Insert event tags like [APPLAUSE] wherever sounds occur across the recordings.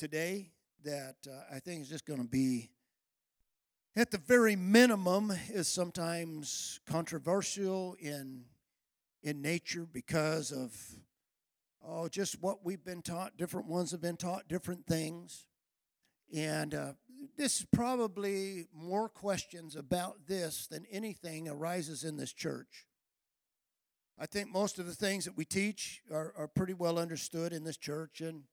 today that uh, I think is just going to be, at the very minimum, is sometimes controversial in in nature because of oh just what we've been taught. Different ones have been taught different things, and uh, this is probably more questions about this than anything arises in this church. I think most of the things that we teach are, are pretty well understood in this church, and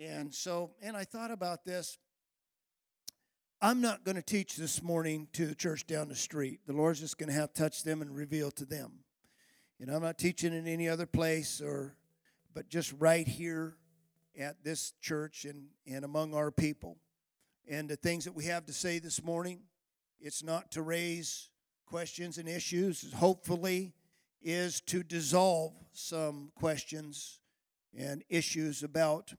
and so and I thought about this. I'm not going to teach this morning to the church down the street. The Lord's just going to have to touch them and reveal to them. You know, I'm not teaching in any other place or but just right here at this church and, and among our people and the things that we have to say this morning. It's not to raise questions and issues, hopefully, is to dissolve some questions and issues about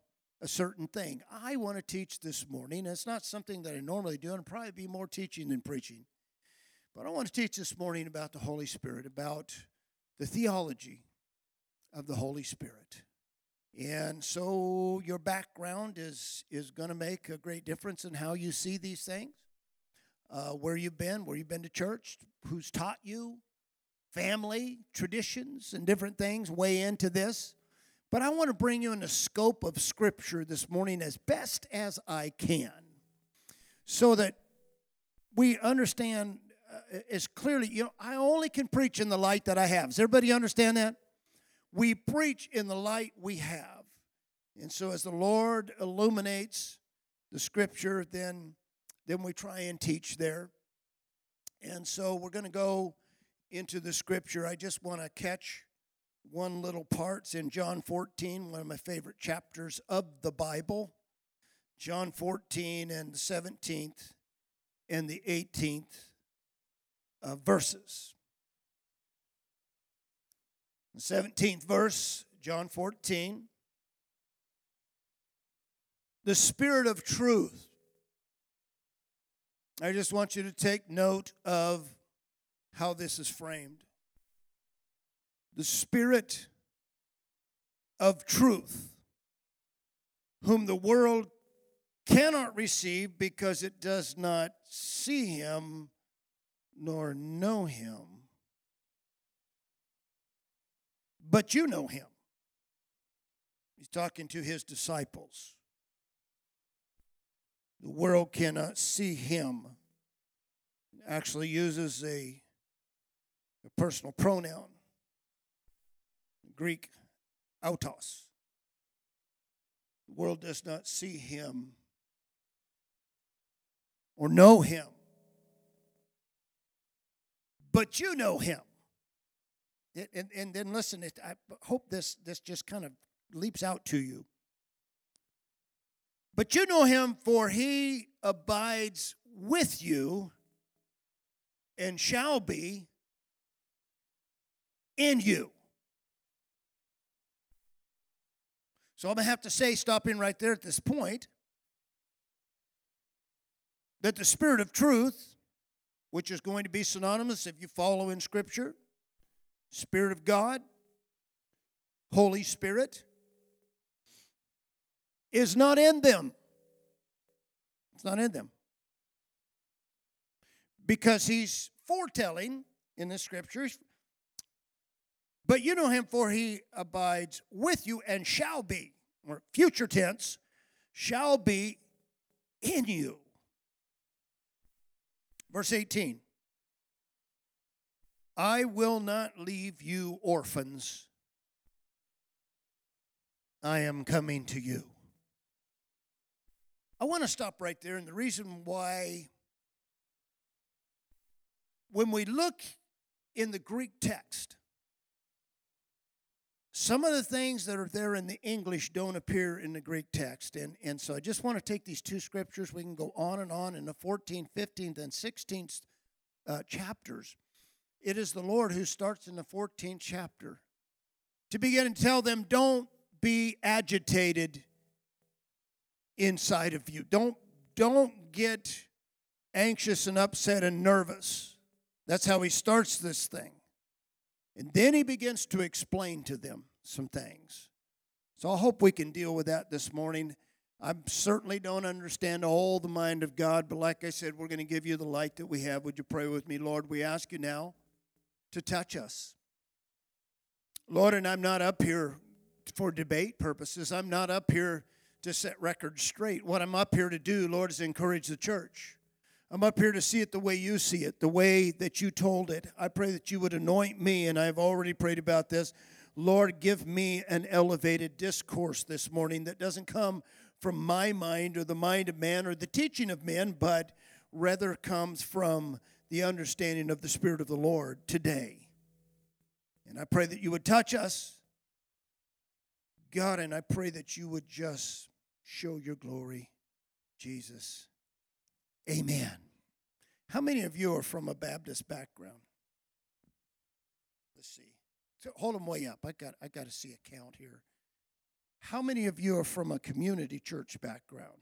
a certain thing. I want to teach this morning. It's not something that I normally do, and probably be more teaching than preaching. But I want to teach this morning about the Holy Spirit, about the theology of the Holy Spirit. And so your background is, is going to make a great difference in how you see these things. Uh, where you've been, where you've been to church, who's taught you, family, traditions, and different things weigh into this. But I want to bring you in the scope of Scripture this morning as best as I can so that we understand uh, as clearly. You know, I only can preach in the light that I have. Does everybody understand that? we preach in the light we have. And so as the Lord illuminates the scripture, then then we try and teach there. And so we're going to go into the scripture. I just want to catch one little part's in John 14, one of my favorite chapters of the Bible. John 14 and the 17th and the 18th uh, verses. The 17th verse, John 14. The Spirit of truth. I just want you to take note of how this is framed. The Spirit of truth, whom the world cannot receive because it does not see him nor know him but you know him. He's talking to his disciples. The world cannot see him. Actually uses a, a personal pronoun, Greek autos. The world does not see him or know him. But you know him. It, and, and then listen, it, I hope this, this just kind of leaps out to you. But you know him, for he abides with you and shall be in you. So I'm going to have to say, stopping right there at this point, that the Spirit of truth, which is going to be synonymous if you follow in Scripture, Spirit of God, Holy Spirit, is not in them. It's not in them. Because he's foretelling in the scriptures, but you know him, for he abides with you and shall be, or future tense, shall be in you. Verse 18 I will not leave you orphans. I am coming to you. I want to stop right there, and the reason why, when we look in the Greek text, some of the things that are there in the English don't appear in the Greek text. And, and so I just want to take these two scriptures. We can go on and on in the 14th, 15th, and 16th uh, chapters. It is the Lord who starts in the 14th chapter to begin and tell them, don't be agitated inside of you. Don't, don't get anxious and upset and nervous. That's how he starts this thing. And then he begins to explain to them some things. So I hope we can deal with that this morning. I certainly don't understand all the mind of God, but like I said, we're going to give you the light that we have. Would you pray with me, Lord? We ask you now to touch us. Lord, and I'm not up here for debate purposes. I'm not up here to set records straight. What I'm up here to do, Lord, is encourage the church. I'm up here to see it the way you see it, the way that you told it. I pray that you would anoint me, and I've already prayed about this. Lord, give me an elevated discourse this morning that doesn't come from my mind or the mind of man or the teaching of men, but rather comes from the understanding of the Spirit of the Lord today. And I pray that you would touch us, God, and I pray that you would just show your glory, Jesus. Amen. How many of you are from a Baptist background? Let's see. So hold them way up. I got I got to see a count here. How many of you are from a community church background?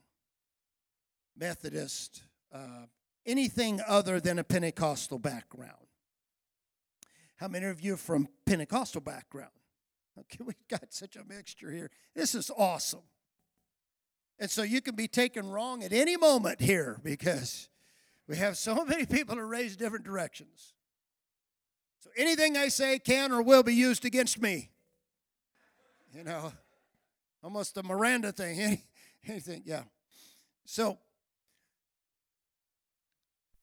Methodist, uh, anything other than a Pentecostal background? How many of you are from Pentecostal background? Okay, [LAUGHS] we've got such a mixture here. This is awesome. And so you can be taken wrong at any moment here because we have so [LAUGHS] many people who raise different directions. So anything I say can or will be used against me. You know, almost the Miranda thing. [LAUGHS] Any, anything, yeah. So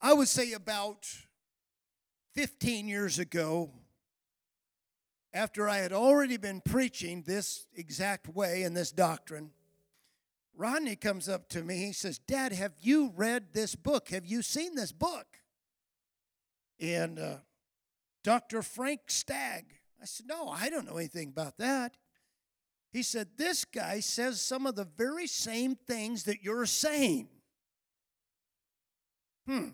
I would say about 15 years ago, after I had already been preaching this exact way and this doctrine, Rodney comes up to me. He says, Dad, have you read this book? Have you seen this book? And uh, Dr. Frank Stagg. I said, No, I don't know anything about that. He said, This guy says some of the very same things that you're saying. Hmm.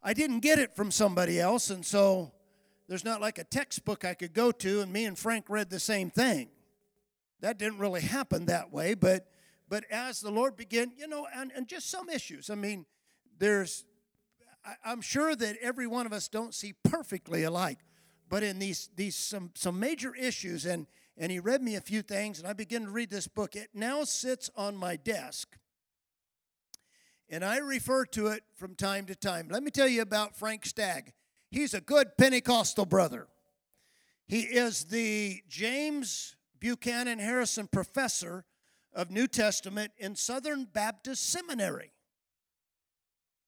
I didn't get it from somebody else, and so there's not like a textbook I could go to, and me and Frank read the same thing. That didn't really happen that way, but but as the Lord began, you know, and, and just some issues. I mean, there's I, I'm sure that every one of us don't see perfectly alike, but in these these some some major issues, and and he read me a few things, and I began to read this book. It now sits on my desk, and I refer to it from time to time. Let me tell you about Frank Stagg. He's a good Pentecostal brother. He is the James Buchanan Harrison Professor of New Testament in Southern Baptist Seminary.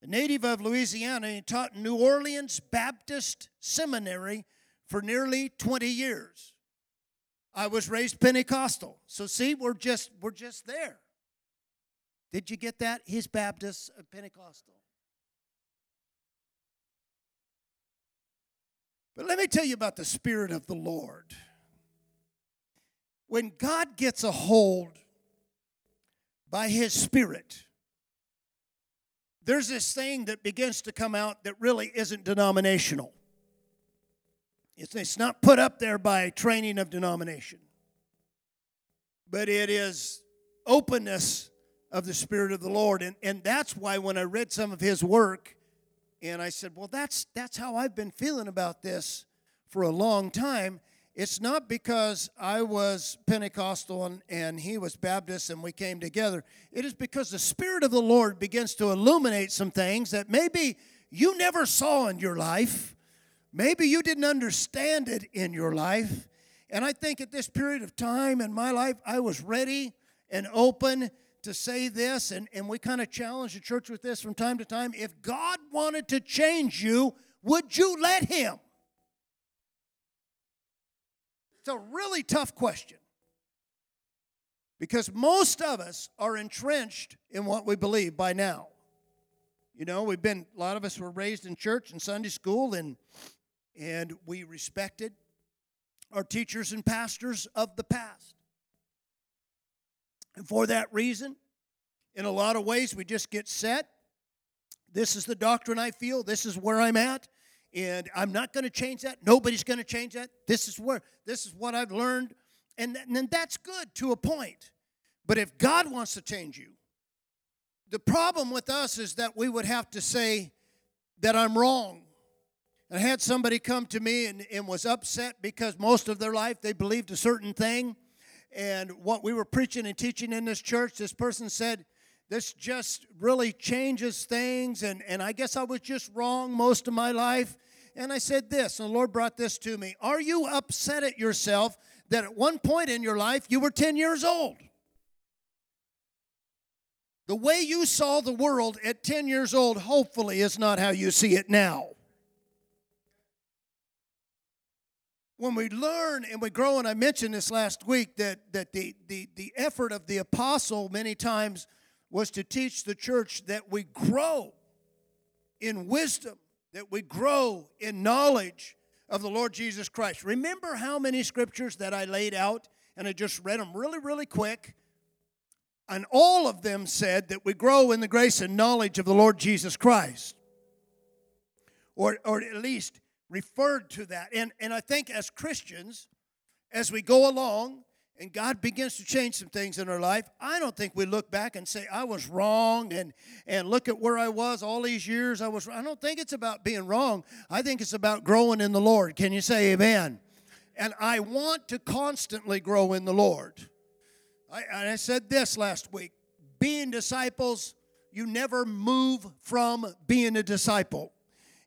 A native of Louisiana, he taught New Orleans Baptist Seminary for nearly 20 years. I was raised Pentecostal. So see, we're just we're just there. Did you get that? He's Baptist Pentecostal. But let me tell you about the Spirit of the Lord. When God gets a hold by His Spirit, there's this thing that begins to come out that really isn't denominational. It's, it's not put up there by training of denomination, but it is openness of the Spirit of the Lord. And, and that's why when I read some of his work, and I said, Well, that's, that's how I've been feeling about this for a long time. It's not because I was Pentecostal and, and he was Baptist and we came together. It is because the Spirit of the Lord begins to illuminate some things that maybe you never saw in your life. Maybe you didn't understand it in your life. And I think at this period of time in my life, I was ready and open to say this, and, and we kind of challenge the church with this from time to time. If God wanted to change you, would you let Him? A really tough question because most of us are entrenched in what we believe by now. You know, we've been, a lot of us were raised in church and Sunday school, and, and we respected our teachers and pastors of the past. And for that reason, in a lot of ways, we just get set. This is the doctrine I feel, this is where I'm at and I'm not going to change that. Nobody's going to change that. This is where this is what I've learned, and then that's good to a point. But if God wants to change you, the problem with us is that we would have to say that I'm wrong. I had somebody come to me and, and was upset because most of their life they believed a certain thing, and what we were preaching and teaching in this church, this person said, This just really changes things. And, and I guess I was just wrong most of my life. And I said this, and the Lord brought this to me Are you upset at yourself that at one point in your life you were 10 years old? The way you saw the world at 10 years old, hopefully, is not how you see it now. When we learn and we grow, and I mentioned this last week, that, that the, the, the effort of the apostle many times was to teach the church that we grow in wisdom, that we grow in knowledge of the Lord Jesus Christ. Remember how many scriptures that I laid out, and I just read them really, really quick and all of them said that we grow in the grace and knowledge of the Lord Jesus Christ. Or, or at least referred to that. And, and I think as Christians, as we go along and God begins to change some things in our life, I don't think we look back and say, I was wrong and, and look at where I was all these years. I was I don't think it's about being wrong. I think it's about growing in the Lord. Can you say amen? And I want to constantly grow in the Lord. I, I said this last week being disciples, you never move from being a disciple.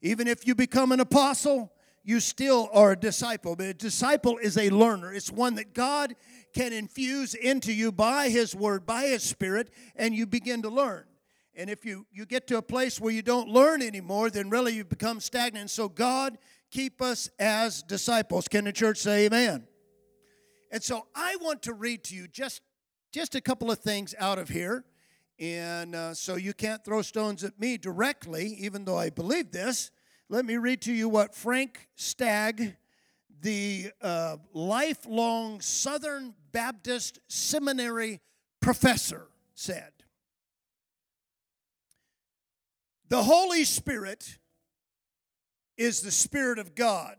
Even if you become an apostle, you still are a disciple. But a disciple is a learner, it's one that God can infuse into you by His Word, by His Spirit, and you begin to learn. And if you, you get to a place where you don't learn anymore, then really you become stagnant. So, God, keep us as disciples. Can the church say amen? And so, I want to read to you just just a couple of things out of here. And uh, so you can't throw stones at me directly, even though I believe this. Let me read to you what Frank Stagg, the uh, lifelong Southern Baptist Seminary professor, said. The Holy Spirit is the Spirit of God,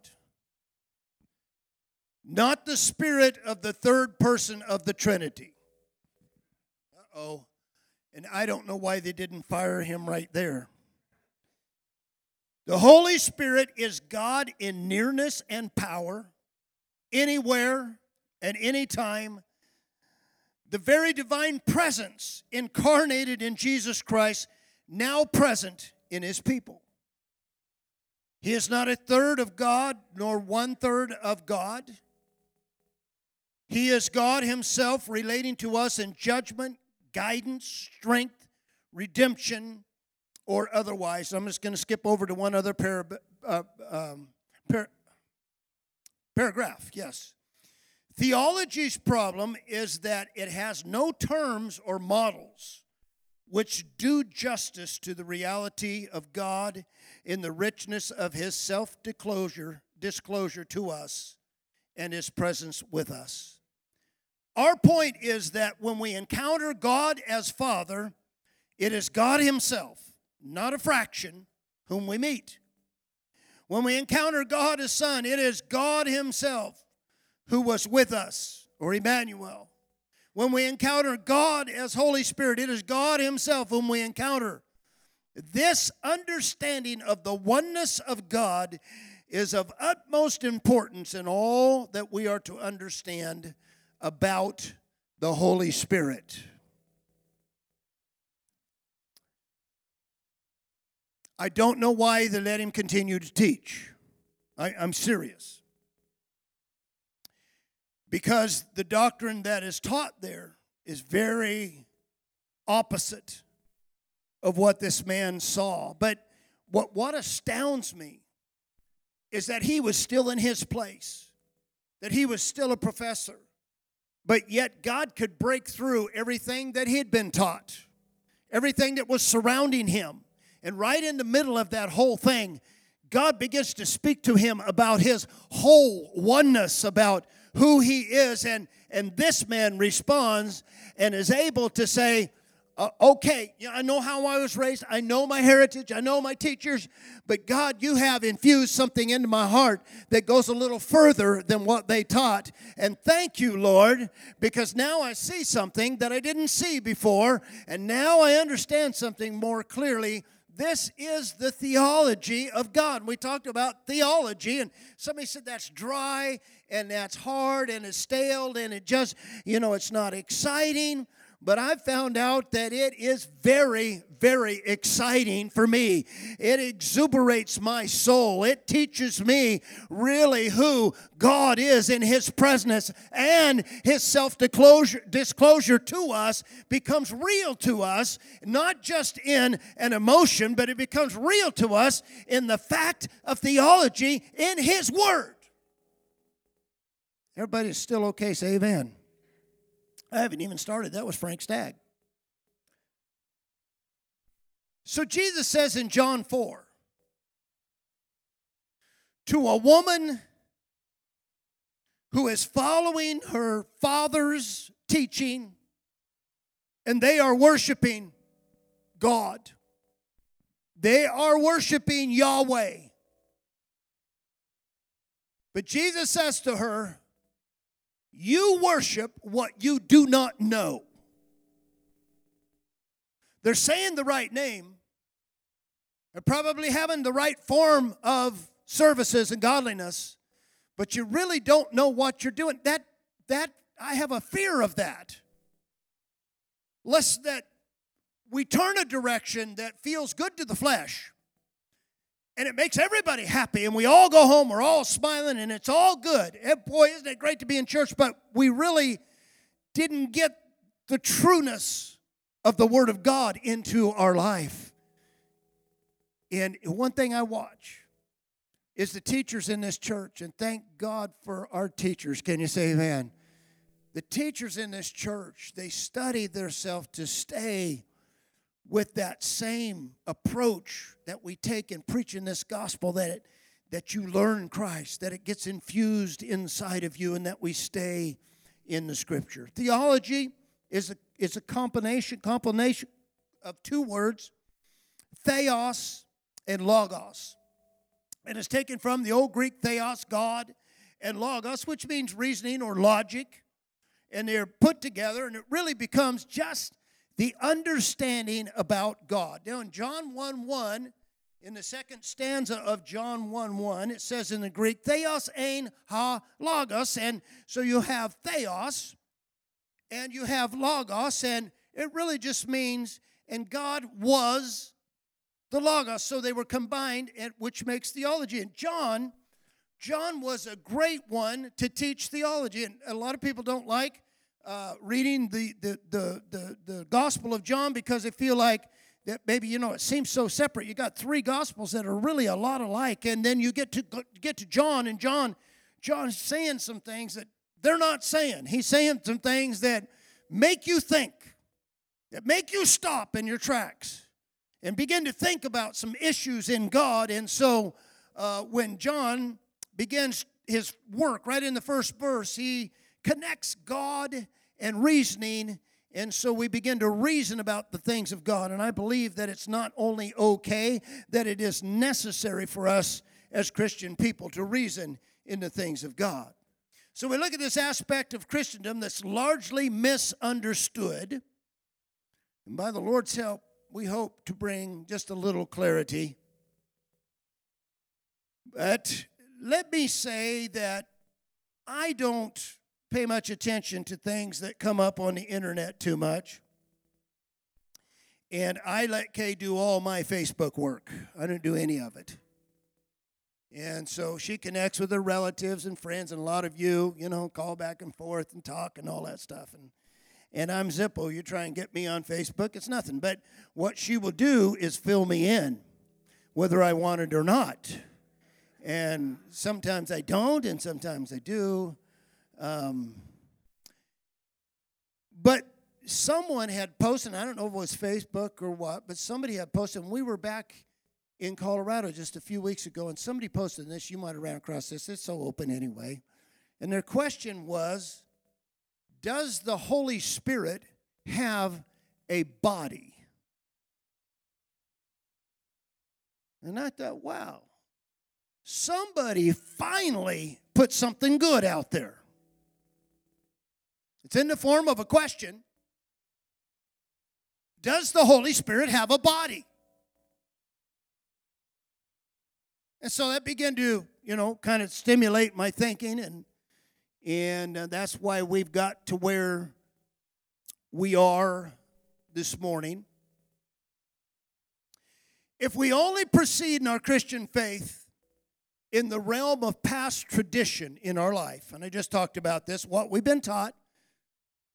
not the Spirit of the third person of the Trinity oh. And I don't know why they didn't fire him right there. The Holy Spirit is God in nearness and power, anywhere and anytime. The very divine presence incarnated in Jesus Christ, now present in his people. He is not a third of God, nor one third of God. He is God Himself relating to us in judgment, guidance, strength, redemption, or otherwise. I'm just going to skip over to one other para, uh, um, par- paragraph. Yes. Theology's problem is that it has no terms or models which do justice to the reality of God in the richness of his self disclosure to us and his presence with us. Our point is that when we encounter God as Father, it is God Himself, not a fraction, whom we meet. When we encounter God as Son, it is God Himself who was with us, or Emmanuel. When we encounter God as Holy Spirit, it is God Himself whom we encounter. This understanding of the oneness of God is of utmost importance in all that we are to understand about the Holy Spirit. I don't know why they let him continue to teach. I, am serious. Because the doctrine that is taught there is very opposite of what this man saw. But what, what astounds me is that he was still in his place, that he was still a professor, but yet, God could break through everything that he'd been taught, everything that was surrounding him. And right in the middle of that whole thing, God begins to speak to him about his whole oneness, about who he is. And, and this man responds and is able to say, uh, okay, I know how I was raised. I know my heritage. I know my teachers. But God, you have infused something into my heart that goes a little further than what they taught. And thank you, Lord, because now I see something that I didn't see before. And now I understand something more clearly. This is the theology of God. We talked about theology, and somebody said that's dry and that's hard and it's stale and it just, you know, it's not exciting but I've found out that it is very, very exciting for me. It exuberates my soul. It teaches me really who God is in His presence, and His self disclosure to us becomes real to us, not just in an emotion, but it becomes real to us in the fact of theology in His Word. Everybody's still okay, say amen. I haven't even started. That was Frank Stagg. So Jesus says in John 4 to a woman who is following her father's teaching and they are worshiping God, they are worshiping Yahweh. But Jesus says to her, you worship what you do not know. They're saying the right name. They're probably having the right form of services and godliness, but you really don't know what you're doing. That that I have a fear of that. Lest that we turn a direction that feels good to the flesh and it makes everybody happy and we all go home we're all smiling and it's all good. And eh, boy isn't it great to be in church but we really didn't get the trueness of the word of god into our life. And one thing i watch is the teachers in this church and thank god for our teachers. Can you say amen? The teachers in this church they study themselves to stay with that same approach that we take in preaching this gospel that it, that you learn Christ, that it gets infused inside of you, and that we stay in the Scripture. Theology is a is a combination combination of two words, theos and logos. And it's taken from the old Greek theos, God, and logos, which means reasoning or logic. And they're put together, and it really becomes just the understanding about God. Now, in John 1 1, in the second stanza of John 1 1, it says in the Greek, Theos ein ha logos. And so you have Theos and you have Logos, and it really just means, and God was the Logos. So they were combined, which makes theology. And John, John was a great one to teach theology. And a lot of people don't like uh, reading the, the, the, the, the Gospel of John because they feel like that maybe you know it seems so separate. You got three Gospels that are really a lot alike, and then you get to get to John, and John John's saying some things that they're not saying. He's saying some things that make you think, that make you stop in your tracks and begin to think about some issues in God. And so uh, when John begins his work right in the first verse, he connects God and reasoning. And so we begin to reason about the things of God. And I believe that it's not only okay, that it is necessary for us as Christian people to reason in the things of God. So we look at this aspect of Christendom that's largely misunderstood. And by the Lord's help, we hope to bring just a little clarity. But let me say that I don't pay much attention to things that come up on the internet too much. And I let Kay do all my Facebook work. I don't do any of it. And so she connects with her relatives and friends, and a lot of you, you know, call back and forth and talk and all that stuff. And and I'm Zippo. You try and get me on Facebook, it's nothing. But what she will do is fill me in, whether I want it or not. And sometimes I don't, and sometimes I do. Um, but someone had posted, I don't know if it was Facebook or what, but somebody had posted, and we were back in Colorado just a few weeks ago, and somebody posted this. You might have ran across this. It's so open anyway. And their question was Does the Holy Spirit have a body? And I thought, wow, somebody finally put something good out there. It's in the form of a question Does the Holy Spirit have a body? And so that began to, you know, kind of stimulate my thinking and And uh, that's why we've got to where we are this morning. If we only proceed in our Christian faith in the realm of past tradition in our life, and I just talked about this, what we've been taught,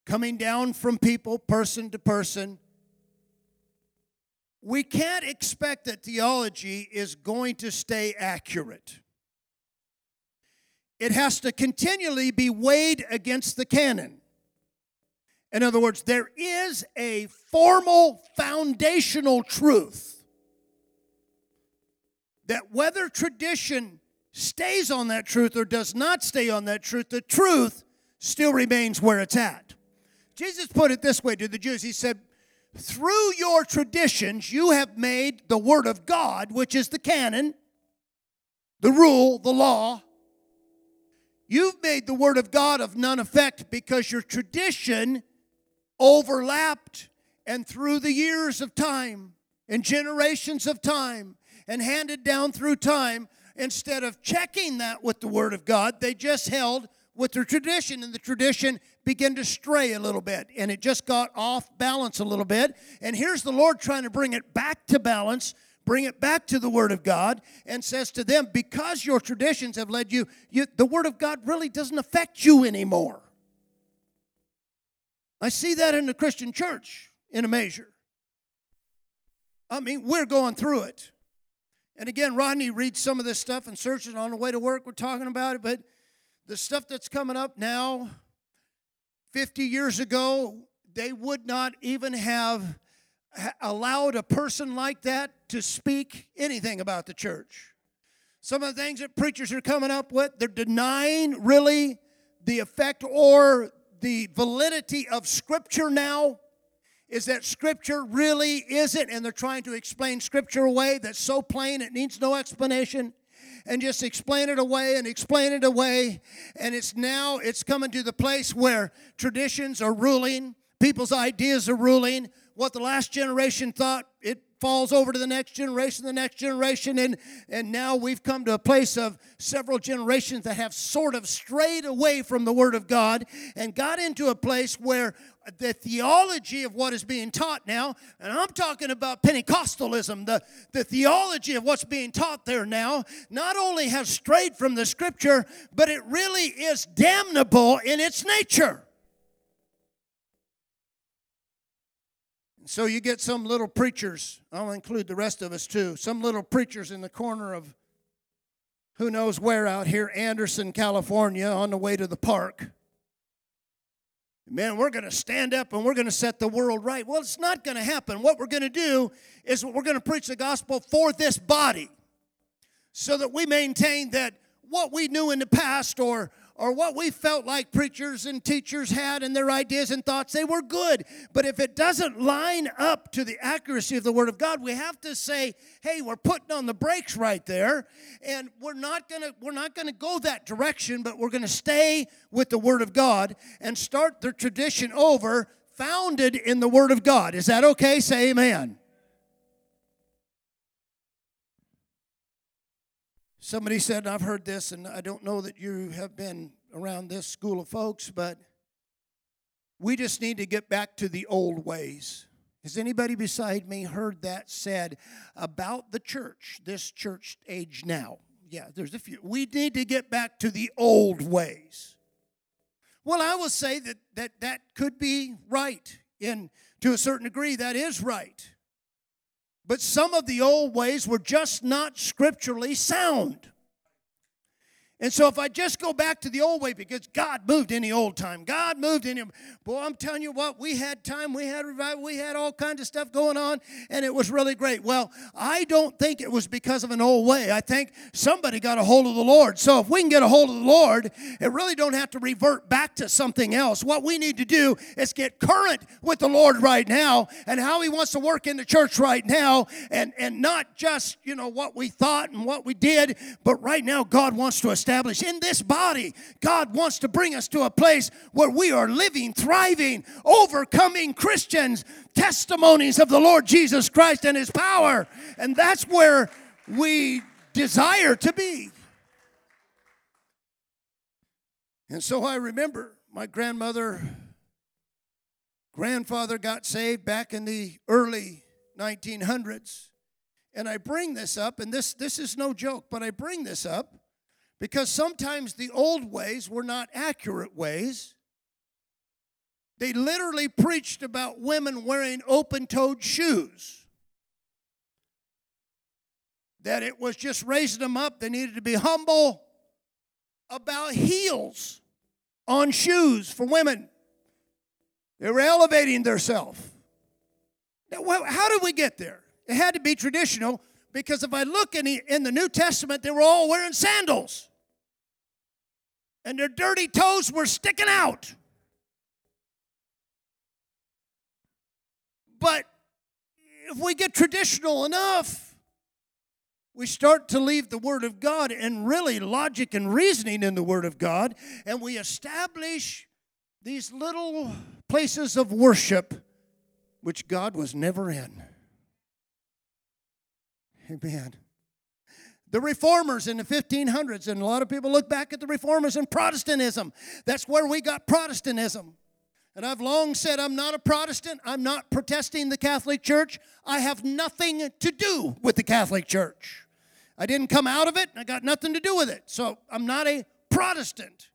coming down from people, person to person, we can't expect that theology is going to stay accurate. It has to continually be weighed against the canon. In other words, there is a formal foundational truth that whether tradition stays on that truth or does not stay on that truth, the truth still remains where it's at. Jesus put it this way to the Jews? He said, Through your traditions, you have made the Word of God, which is the canon, the rule, the law, you've made the Word of God of none effect because your tradition overlapped and through the years of time and generations of time and handed down through time, instead of checking that with the Word of God, they just held with their tradition, and the tradition began to stray a little bit, and it just got off balance a little bit. And here's the Lord trying to bring it back to balance, bring it back to the Word of God, and says to them, Because your traditions have led you, you the Word of God really doesn't affect you anymore. I see that in the Christian church in a measure. I mean, we're going through it. And again, Rodney reads some of this stuff and searches on the way to work. We're talking about it, but the stuff that's coming up now, 50 years ago, they would not even have allowed a person like that to speak anything about the church. Some of the things that preachers are coming up with, they're denying really the effect or the validity of Scripture now is that Scripture really isn't, and they're trying to explain Scripture away that's so plain it needs no explanation. And just explain it away and explain it away. And it's now, it's coming to the place where traditions are ruling, people's ideas are ruling. What the last generation thought, it falls over to the next generation, the next generation, and, and now we've come to a place of several generations that have sort of strayed away from the Word of God and got into a place where the theology of what is being taught now, and I'm talking about Pentecostalism, the, the theology of what's being taught there now, not only has strayed from the Scripture, but it really is damnable in its nature. So you get some little preachers, I'll include the rest of us too, some little preachers in the corner of who knows where out here, Anderson, California, on the way to the park. Man, we're going to stand up and we're going to set the world right. Well, it's not going to happen. What we're going to do is we're going to preach the gospel for this body so that we maintain that what we knew in the past or or what we felt like preachers and teachers had and their ideas and thoughts, they were good. But if it doesn't line up to the accuracy of the Word of God, we have to say, hey, we're putting on the brakes right there. And we're not gonna, we're not gonna go that direction, but we're gonna stay with the Word of God and start the tradition over, founded in the Word of God. Is that okay? Say amen. Somebody said, I've heard this, and I don't know that you have been around this school of folks, but we just need to get back to the old ways. Has anybody beside me heard that said about the church, this church age now? Yeah, there's a few. We need to get back to the old ways. Well, I will say that that, that could be right. In to a certain degree, that is right. But some of the old ways were just not scripturally sound. And so if I just go back to the old way, because God moved in the old time, God moved in him. Boy, I'm telling you what, we had time, we had revival, we had all kinds of stuff going on, and it was really great. Well, I don't think it was because of an old way. I think somebody got a hold of the Lord. So if we can get a hold of the Lord, it really don't have to revert back to something else. What we need to do is get current with the Lord right now and how he wants to work in the church right now, and, and not just, you know, what we thought and what we did, but right now God wants to establish established in this body. God wants to bring us to a place where we are living, thriving, overcoming Christians, testimonies of the Lord Jesus Christ and His power. And that's where we desire to be. And so I remember my grandmother, grandfather got saved back in the early 1900s. And I bring this up, and this, this is no joke, but I bring this up because sometimes the old ways were not accurate ways. They literally preached about women wearing open toed shoes. That it was just raising them up, they needed to be humble about heels on shoes for women. They were elevating themselves. How did we get there? It had to be traditional because if I look in the, in the New Testament, they were all wearing sandals. And their dirty toes were sticking out. But if we get traditional enough, we start to leave the Word of God and really logic and reasoning in the Word of God, and we establish these little places of worship which God was never in. Amen. The reformers in the 1500s, and a lot of people look back at the reformers and Protestantism. That's where we got Protestantism. And I've long said I'm not a Protestant. I'm not protesting the Catholic Church. I have nothing to do with the Catholic Church. I didn't come out of it, I got nothing to do with it. So I'm not a Protestant.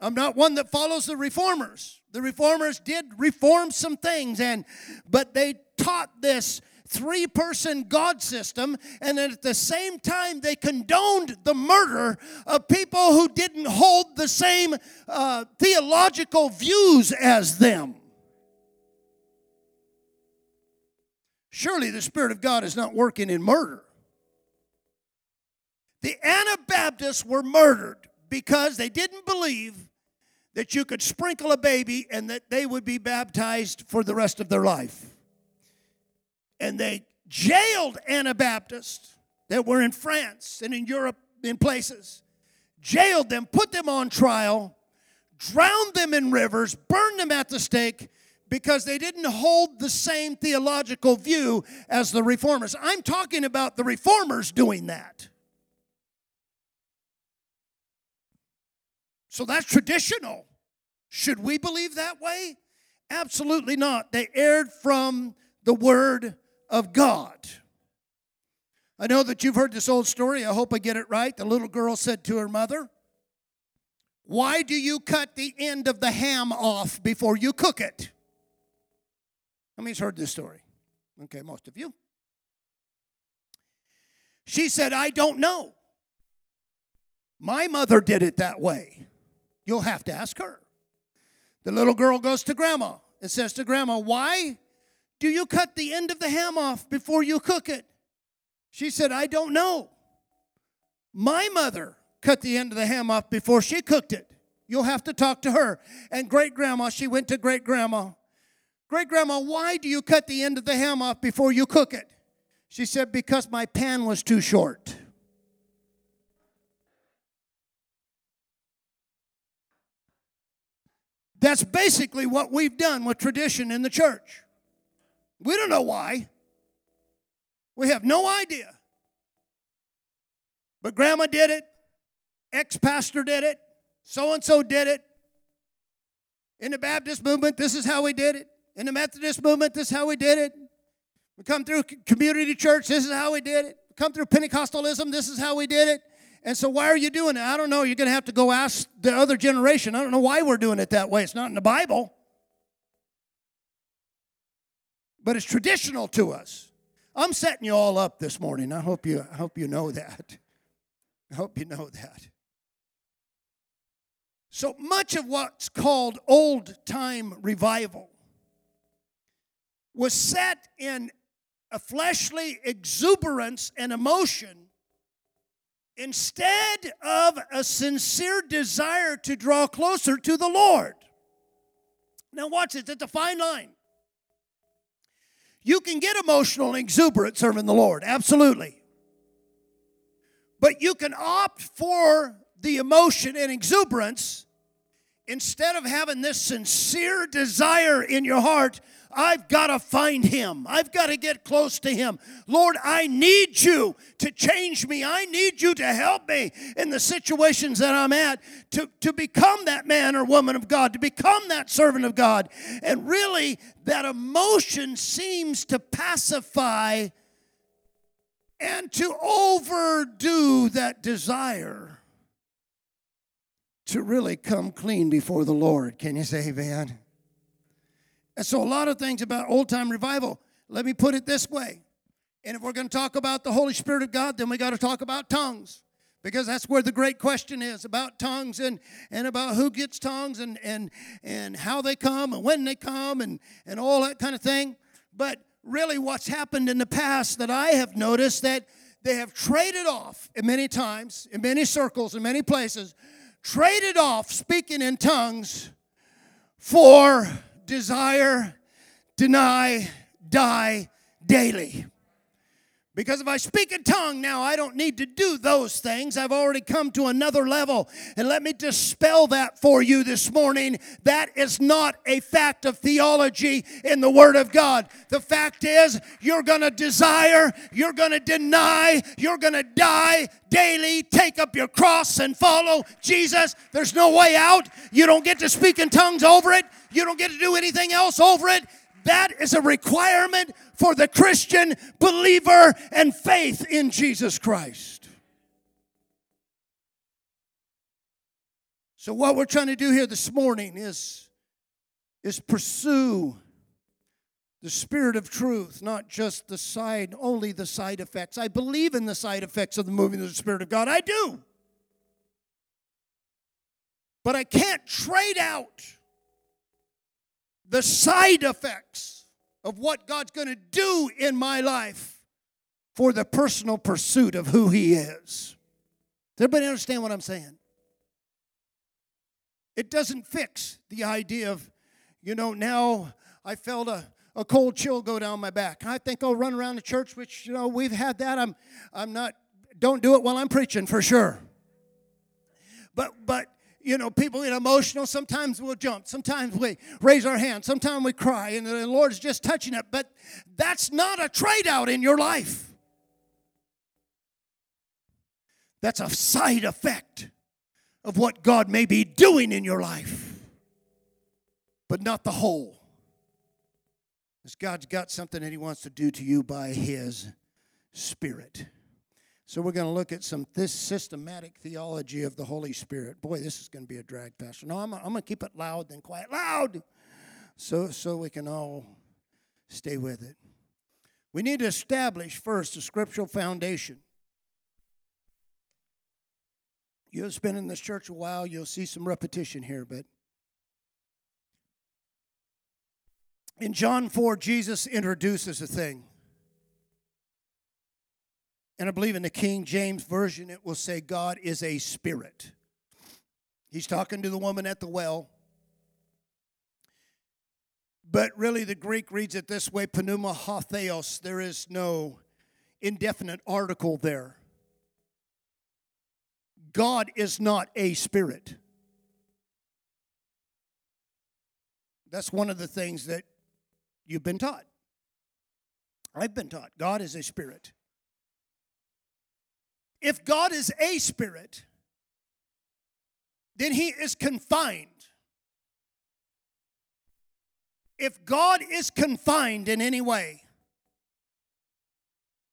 I'm not one that follows the reformers. The reformers did reform some things, and but they taught this three person God system, and at the same time, they condoned the murder of people who didn't hold the same uh, theological views as them. Surely the Spirit of God is not working in murder. The Anabaptists were murdered because they didn't believe that you could sprinkle a baby and that they would be baptized for the rest of their life and they jailed Anabaptists that were in France and in Europe in places, jailed them, put them on trial, drowned them in rivers, burned them at the stake because they didn't hold the same theological view as the reformers. I'm talking about the reformers doing that. So that's traditional. Should we believe that way? Absolutely not. They erred from the word of God. I know that you've heard this old story. I hope I get it right. The little girl said to her mother, Why do you cut the end of the ham off before you cook it? How many's heard this story? Okay, most of you. She said, I don't know. My mother did it that way. You'll have to ask her. The little girl goes to grandma and says to grandma, Why do you cut the end of the ham off before you cook it? She said, I don't know. My mother cut the end of the ham off before she cooked it. You'll have to talk to her. And great grandma, she went to great grandma. Great grandma, why do you cut the end of the ham off before you cook it? She said, Because my pan was too short. That's basically what we've done with tradition in the church. We don't know why. We have no idea. But grandma did it, ex pastor did it, so and so did it. In the Baptist movement, this is how we did it. In the Methodist movement, this is how we did it. We come through community church, this is how we did it. We come through Pentecostalism, this is how we did it. And so, why are you doing it? I don't know. You're going to have to go ask the other generation. I don't know why we're doing it that way. It's not in the Bible. But it's traditional to us. I'm setting you all up this morning. I hope you, I hope you know that. I hope you know that. So much of what's called old time revival was set in a fleshly exuberance and emotion instead of a sincere desire to draw closer to the Lord. Now, watch it, it's a fine line. You can get emotional and exuberant serving the Lord, absolutely. But you can opt for the emotion and exuberance instead of having this sincere desire in your heart, I've got to find him. I've got to get close to him. Lord, I need you to change me. I need you to help me in the situations that I'm at to, to become that man or woman of God, to become that servant of God. And really, that emotion seems to pacify and to overdo that desire to really come clean before the Lord. Can you say amen? And so, a lot of things about old time revival, let me put it this way. And if we're going to talk about the Holy Spirit of God, then we got to talk about tongues because that's where the great question is about tongues and, and about who gets tongues and, and, and how they come and when they come and, and all that kind of thing. But really, what's happened in the past that I have noticed that they have traded off in many times, in many circles, in many places, traded off speaking in tongues for desire, deny, die daily. Because if I speak a tongue now, I don't need to do those things. I've already come to another level. And let me dispel that for you this morning. That is not a fact of theology in the Word of God. The fact is, you're going to desire, you're going to deny, you're going to die daily. Take up your cross and follow Jesus. There's no way out. You don't get to speak in tongues over it, you don't get to do anything else over it. That is a requirement for the Christian believer and faith in Jesus Christ. So, what we're trying to do here this morning is, is pursue the spirit of truth, not just the side, only the side effects. I believe in the side effects of the moving of the Spirit of God. I do. But I can't trade out the side effects of what God's going to do in my life for the personal pursuit of who He is. Does everybody understand what I'm saying? It doesn't fix the idea of, you know, now I felt a, a cold chill go down my back. I think I'll run around the church, which, you know, we've had that. I'm, I'm not, don't do it while I'm preaching for sure. But, but you know, people get emotional. Sometimes we'll jump. Sometimes we raise our hands. Sometimes we cry, and the Lord's just touching it. But that's not a trade out in your life. That's a side effect of what God may be doing in your life, but not the whole. Because God's got something that He wants to do to you by His Spirit. So we're going to look at some this systematic theology of the Holy Spirit. Boy, this is going to be a drag, Pastor. No, I'm, I'm going to keep it loud then quiet. Loud! So, so we can all stay with it. We need to establish first a scriptural foundation. You've been in this church a while, you'll see some repetition here, but in John 4, Jesus introduces a thing. And I believe in the King James Version, it will say, God is a spirit. He's talking to the woman at the well. But really, the Greek reads it this way pneuma ho theos. There is no indefinite article there. God is not a spirit. That's one of the things that you've been taught. I've been taught. God is a spirit. If God is a spirit, then he is confined. If God is confined in any way,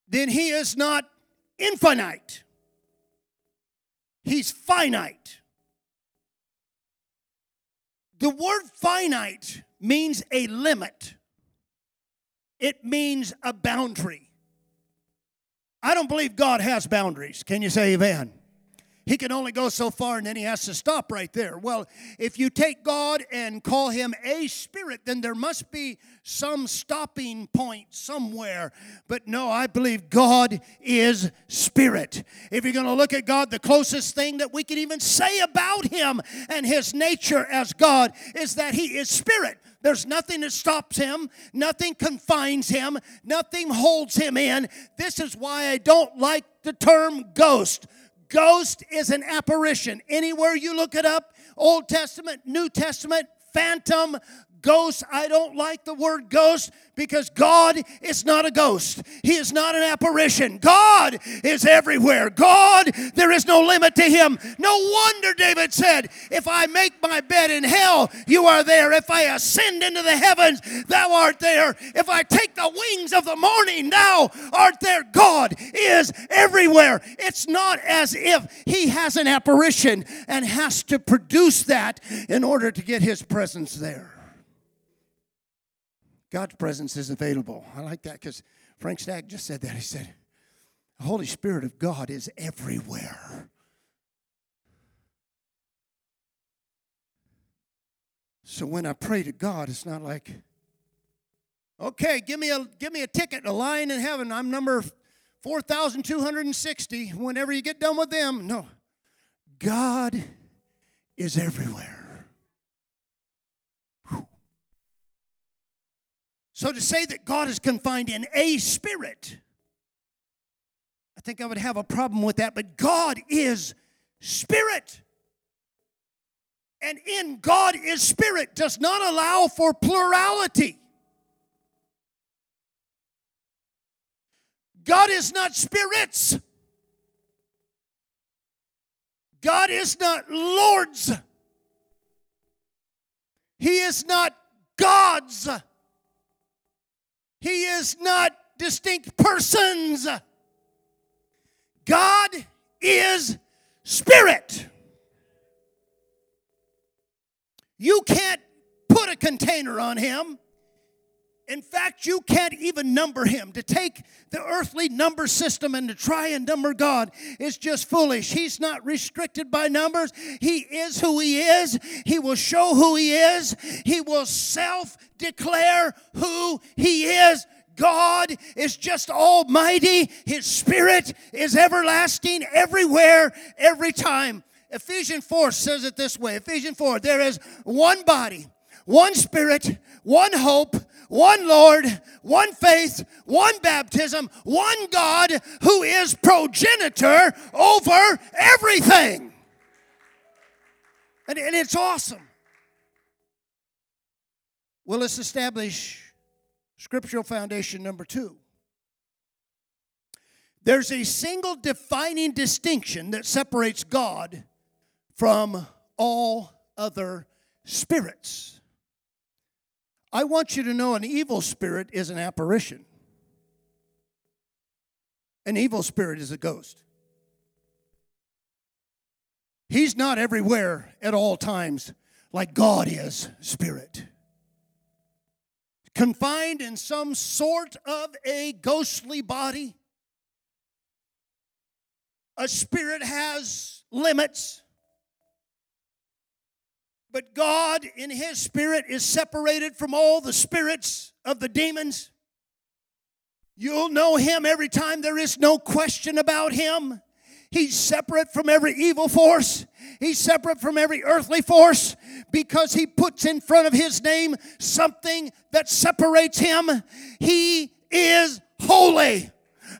then he is not infinite. He's finite. The word finite means a limit, it means a boundary. I don't believe God has boundaries. Can you say amen? He can only go so far and then he has to stop right there. Well, if you take God and call him a spirit, then there must be some stopping point somewhere. But no, I believe God is spirit. If you're going to look at God, the closest thing that we can even say about him and his nature as God is that he is spirit. There's nothing that stops him, nothing confines him, nothing holds him in. This is why I don't like the term ghost. Ghost is an apparition. Anywhere you look it up, Old Testament, New Testament, phantom, ghost. I don't like the word ghost because God is not a ghost. He is not an apparition. God is everywhere. God, there is no limit to him. No wonder David said, If I make my bed in hell, you are there. If I ascend into the heavens, thou art there. If I take the wings of the morning, thou art there. God is everywhere. It's not as if he has an apparition and has to produce that in order to get his presence there. God's presence is available. I like that because Frank Stack just said that. He said, The Holy Spirit of God is everywhere. So when I pray to God, it's not like, okay, give me a give me a ticket, a line in heaven. I'm number 4,260. Whenever you get done with them, no. God is everywhere. So to say that God is confined in a spirit, I think I would have a problem with that. But God is spirit. And in God is spirit does not allow for plurality. God is not spirits. God is not lords. He is not gods. He is not distinct persons. God is spirit. You can't put a container on him. In fact, you can't even number him. To take the earthly number system and to try and number God is just foolish. He's not restricted by numbers. He is who he is. He will show who he is. He will self declare who he is. God is just almighty. His spirit is everlasting everywhere, every time. Ephesians 4 says it this way Ephesians 4 there is one body, one spirit, one hope, one Lord, one faith, one baptism, one God who is progenitor over everything. And, and it's awesome. Well, let's establish scriptural foundation number two. There's a single defining distinction that separates God from all other spirits. I want you to know an evil spirit is an apparition. An evil spirit is a ghost. He's not everywhere at all times like God is spirit. Confined in some sort of a ghostly body. A spirit has limits. But God, in His Spirit, is separated from all the spirits of the demons. You'll know Him every time. There is no question about Him. He's separate from every evil force. He's separate from every earthly force because he puts in front of his name something that separates him. He is holy.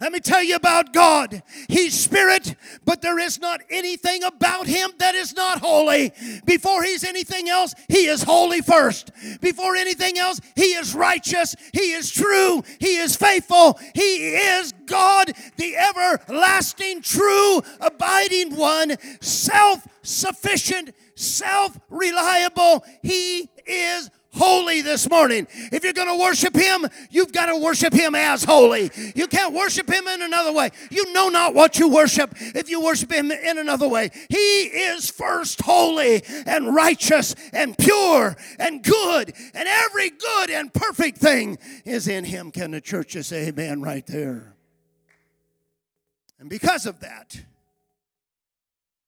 Let me tell you about God. He's spirit, but there is not anything about him that is not holy. Before he's anything else, he is holy first. Before anything else, he is righteous, he is true, he is faithful, he is God, the everlasting, true, abiding one, self sufficient, self reliable. He is holy this morning. If you're going to worship Him, you've got to worship Him as holy. You can't worship Him in another way. You know not what you worship if you worship Him in another way. He is first holy and righteous and pure and good, and every good and perfect thing is in Him. Can the church just say amen right there? And because of that,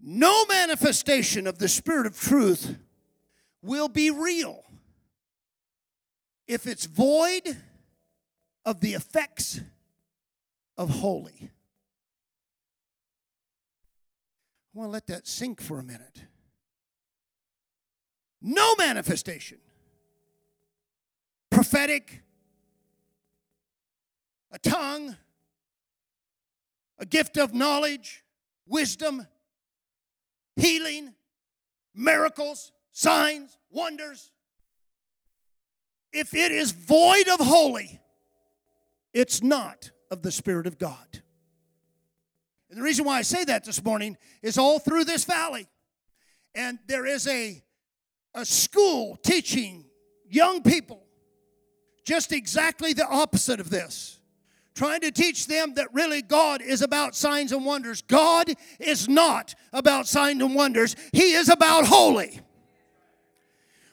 no manifestation of the Spirit of truth will be real if it's void of the effects of holy. I want to let that sink for a minute. No manifestation, prophetic, a tongue, a gift of knowledge, wisdom, healing, miracles, signs, wonders, if it is void of holy, it's not of the Spirit of God. And the reason why I say that this morning is all through this valley. And there is a, a school teaching young people just exactly the opposite of this. Trying to teach them that really God is about signs and wonders. God is not about signs and wonders, He is about holy.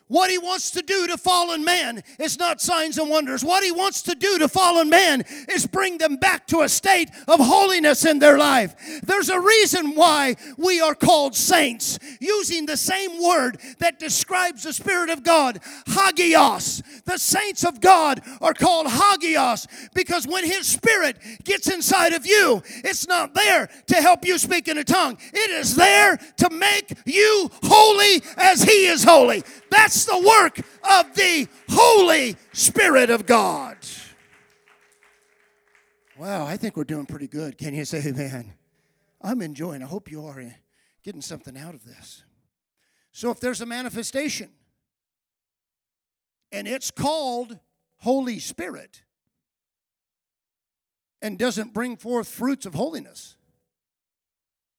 What he wants to do to fallen man is not signs and wonders. What he wants to do to fallen man is bring them back to a state of holiness in their life. There's a reason why we are called saints, using the same word that describes the Spirit of God, hagios. The saints of God are called hagios because when his Spirit gets inside of you, it's not there to help you speak in a tongue, it is there to make you holy as he is holy. That's the work of the Holy Spirit of God. Wow, I think we're doing pretty good. Can you say amen? I'm enjoying. I hope you are eh, getting something out of this. So if there's a manifestation and it's called Holy Spirit and doesn't bring forth fruits of holiness,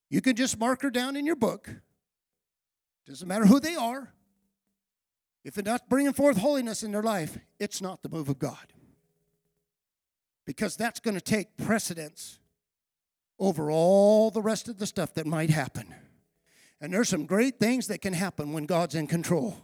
you can just mark her down in your book. Doesn't matter who they are. If they're not bringing forth holiness in their life, it's not the move of God. Because that's going to take precedence over all the rest of the stuff that might happen. And there's some great things that can happen when God's in control.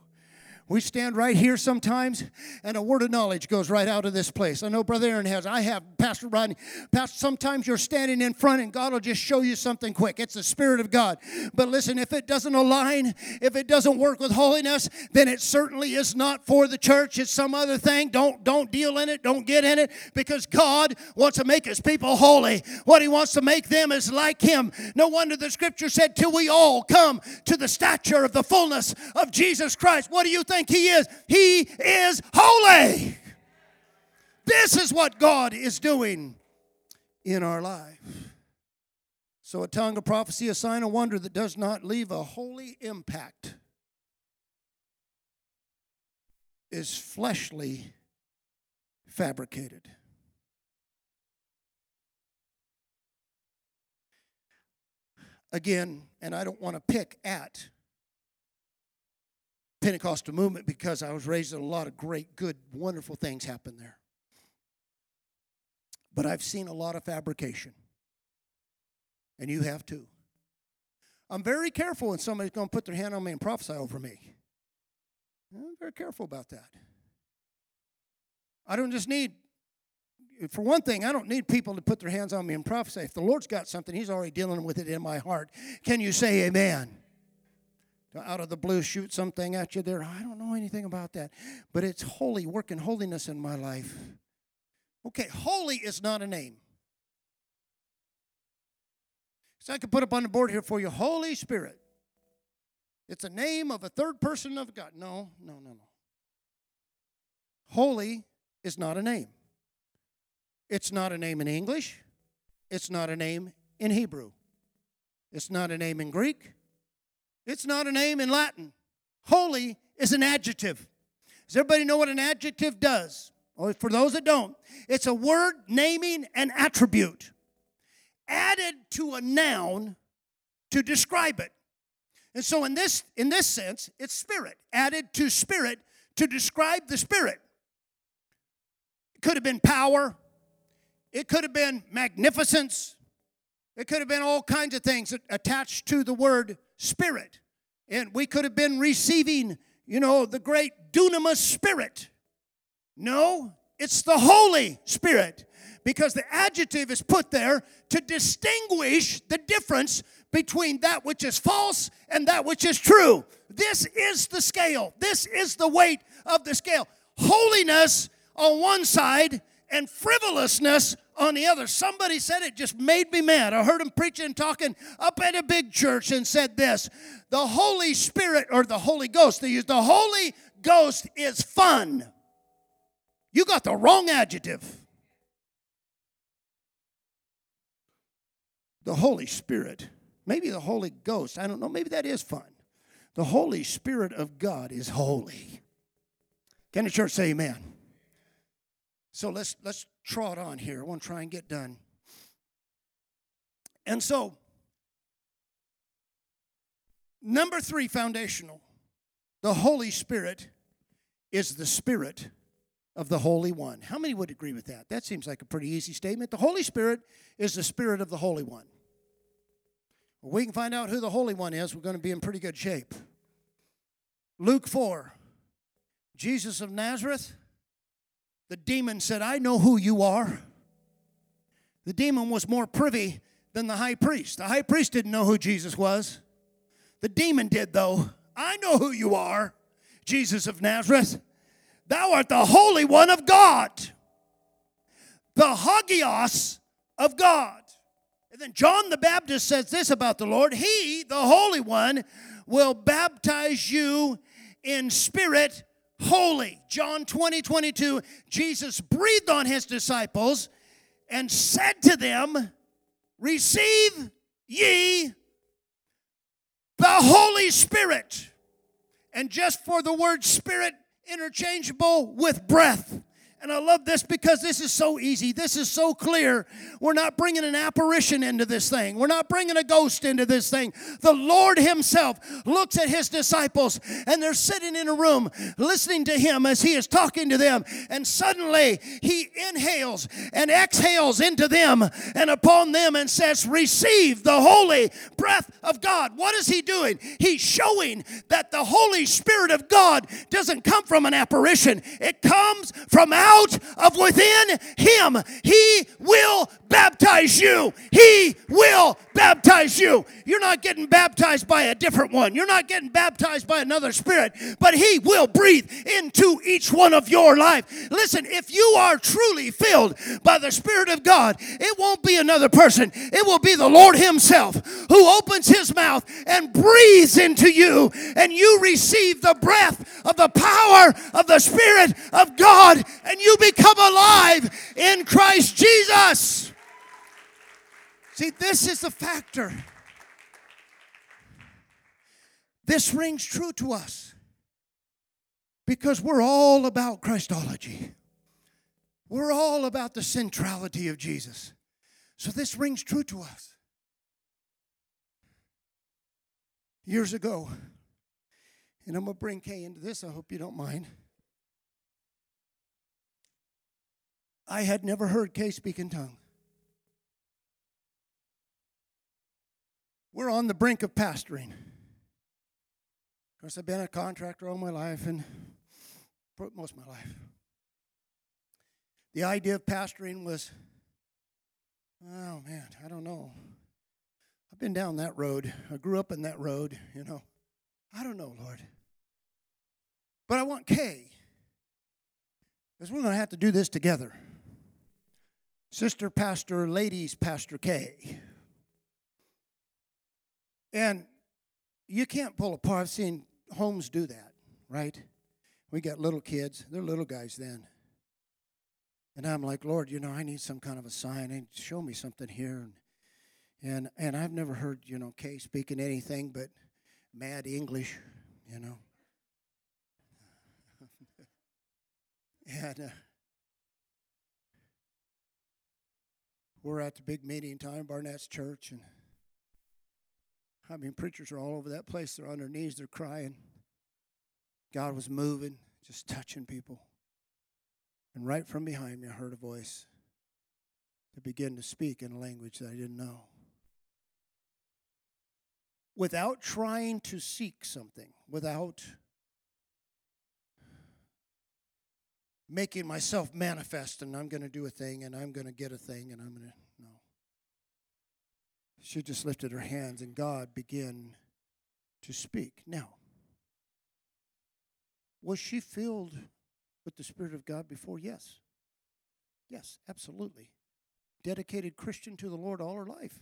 We stand right here sometimes, and a word of knowledge goes right out of this place. I know Brother Aaron has. I have, Pastor Rodney. Pastor, sometimes you're standing in front, and God will just show you something quick. It's the Spirit of God. But listen, if it doesn't align, if it doesn't work with holiness, then it certainly is not for the church. It's some other thing. Don't don't deal in it. Don't get in it, because God wants to make His people holy. What He wants to make them is like Him. No wonder the Scripture said, "Till we all come to the stature of the fullness of Jesus Christ." What do you think? Think He is. He is holy. This is what God is doing in our life. So, a tongue of prophecy, a sign of wonder that does not leave a holy impact, is fleshly fabricated. Again, and I don't want to pick at Pentecostal movement because I was raised in a lot of great, good, wonderful things happen there. But I've seen a lot of fabrication. And you have too. I'm very careful when somebody's going to put their hand on me and prophesy over me. I'm very careful about that. I don't just need, for one thing, I don't need people to put their hands on me and prophesy. If the Lord's got something, He's already dealing with it in my heart. Can you say amen? Out of the blue shoot something at you there. I don't know anything about that. But it's holy, working holiness in my life. Okay, holy is not a name. So I can put up on the board here for you Holy Spirit. It's a name of a third person of God. No, no, no, no. Holy is not a name. It's not a name in English. It's not a name in Hebrew. It's not a name in Greek. It's not a name in Latin. Holy is an adjective. Does everybody know what an adjective does? Or for those that don't, it's a word naming an attribute added to a noun to describe it. And so in this in this sense, it's spirit, added to spirit to describe the spirit. It could have been power, it could have been magnificence, it could have been all kinds of things attached to the word spirit. And we could have been receiving, you know, the great dunamis spirit. No, it's the Holy Spirit because the adjective is put there to distinguish the difference between that which is false and that which is true. This is the scale, this is the weight of the scale. Holiness on one side and frivolousness on the other. Somebody said it just made me mad. I heard him preaching and talking up at a big church and said this The Holy Spirit, or the Holy Ghost, they use the Holy Ghost is fun. You got the wrong adjective. The Holy Spirit, maybe the Holy Ghost, I don't know, maybe that is fun. The Holy Spirit of God is holy. Can the church say amen? So let's let's trot on here. I want to try and get done. And so, number three, foundational. The Holy Spirit is the Spirit of the Holy One. How many would agree with that? That seems like a pretty easy statement. The Holy Spirit is the Spirit of the Holy One. We can find out who the Holy One is. We're going to be in pretty good shape. Luke 4, Jesus of Nazareth, the demon said, I know who you are. The demon was more privy than the high priest. The high priest didn't know who Jesus was. The demon did, though. I know who you are, Jesus of Nazareth. Thou art the Holy One of God, the Hagios of God. And then John the Baptist says this about the Lord He, the Holy One, will baptize you in spirit holy. John 20, 22, Jesus breathed on his disciples and said to them, Receive ye the Holy Spirit. And just for the word spirit, interchangeable with breath. And I love this because this is so easy. This is so clear. We're not bringing an apparition into this thing. We're not bringing a ghost into this thing. The Lord Himself looks at His disciples and they're sitting in a room listening to Him as He is talking to them. And suddenly He inhales and exhales into them and upon them and says, Receive the holy breath of God. What is He doing? He's showing that the Holy Spirit of God doesn't come from an apparition, it comes from out out of within him. He will baptize you. He will baptize you. You're not getting baptized by a different one. You're not getting baptized by another spirit, but he will breathe into each one of your life. Listen, if you are truly filled by the Spirit of God, it won't be another person. It will be the Lord himself who opens his mouth and breathes into you and you receive the breath of the power of the Spirit of God and you become alive in Christ Jesus. See, this is the factor. This rings true to us because we're all about Christology. We're all about the centrality of Jesus. So this rings true to us. Years ago, and I'm going to bring Kay into this, I hope you don't mind. I had never heard Kay speak in tongue. We're on the brink of pastoring. Of course, I've been a contractor all my life and most of my life. The idea of pastoring was, oh man, I don't know. I've been down that road. I grew up in that road, you know. I don't know, Lord. But I want Kay. Because we're going to have to do this together. Sister Pastor, Ladies Pastor Kay. And you can't pull apart. I've seen homes do that, right? We got little kids, they're little guys then. And I'm like, Lord, you know, I need some kind of a sign and show me something here. And, and, and I've never heard, you know, Kay speaking anything but mad English, you know. [LAUGHS] and uh, we're at the big meeting time, Barnett's church, and I mean, preachers are all over that place. They're on their knees, they're crying. God was moving, just touching people. And right from behind me, I heard a voice to begin to speak in a language that I didn't know. Without trying to seek something, without making myself manifest and I'm going to do a thing and I'm going to get a thing and I'm going to. She just lifted her hands and God began to speak. Now, was she filled with the Spirit of God before? Yes. Yes, absolutely. Dedicated Christian to the Lord all her life.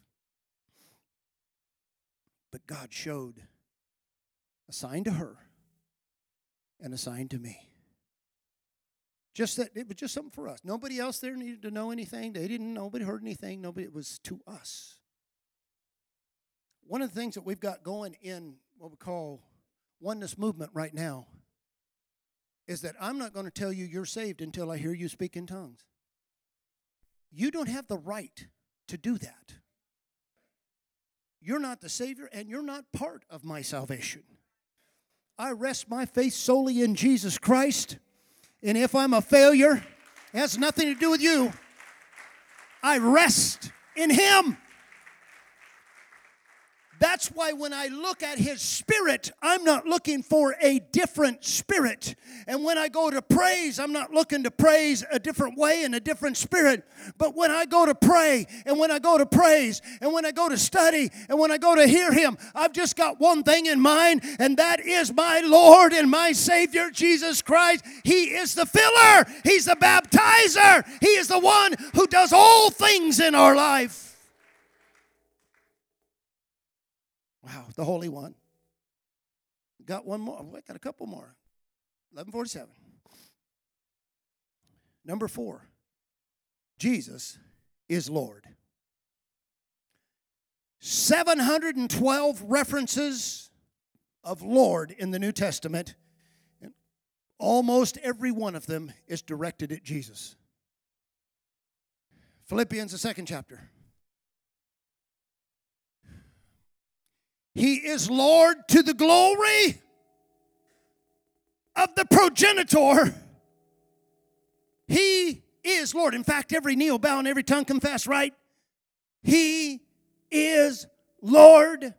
But God showed a sign to her and a sign to me. Just that it was just something for us. Nobody else there needed to know anything. They didn't. Nobody heard anything. Nobody. It was to us. One of the things that we've got going in what we call oneness movement right now is that I'm not going to tell you you're saved until I hear you speak in tongues. You don't have the right to do that. You're not the Savior and you're not part of my salvation. I rest my faith solely in Jesus Christ. And if I'm a failure, it has nothing to do with you. I rest in Him. That's why when I look at his spirit, I'm not looking for a different spirit. And when I go to praise, I'm not looking to praise a different way and a different spirit. But when I go to pray, and when I go to praise, and when I go to study, and when I go to hear him, I've just got one thing in mind, and that is my Lord and my Savior, Jesus Christ. He is the filler, He's the baptizer, He is the one who does all things in our life. Wow, the Holy One. Got one more. Oh, I got a couple more. 1147. Number four, Jesus is Lord. 712 references of Lord in the New Testament, and almost every one of them is directed at Jesus. Philippians, the second chapter. He is Lord to the glory of the progenitor. He is Lord. In fact, every knee will bow and every tongue confess, right? He is Lord.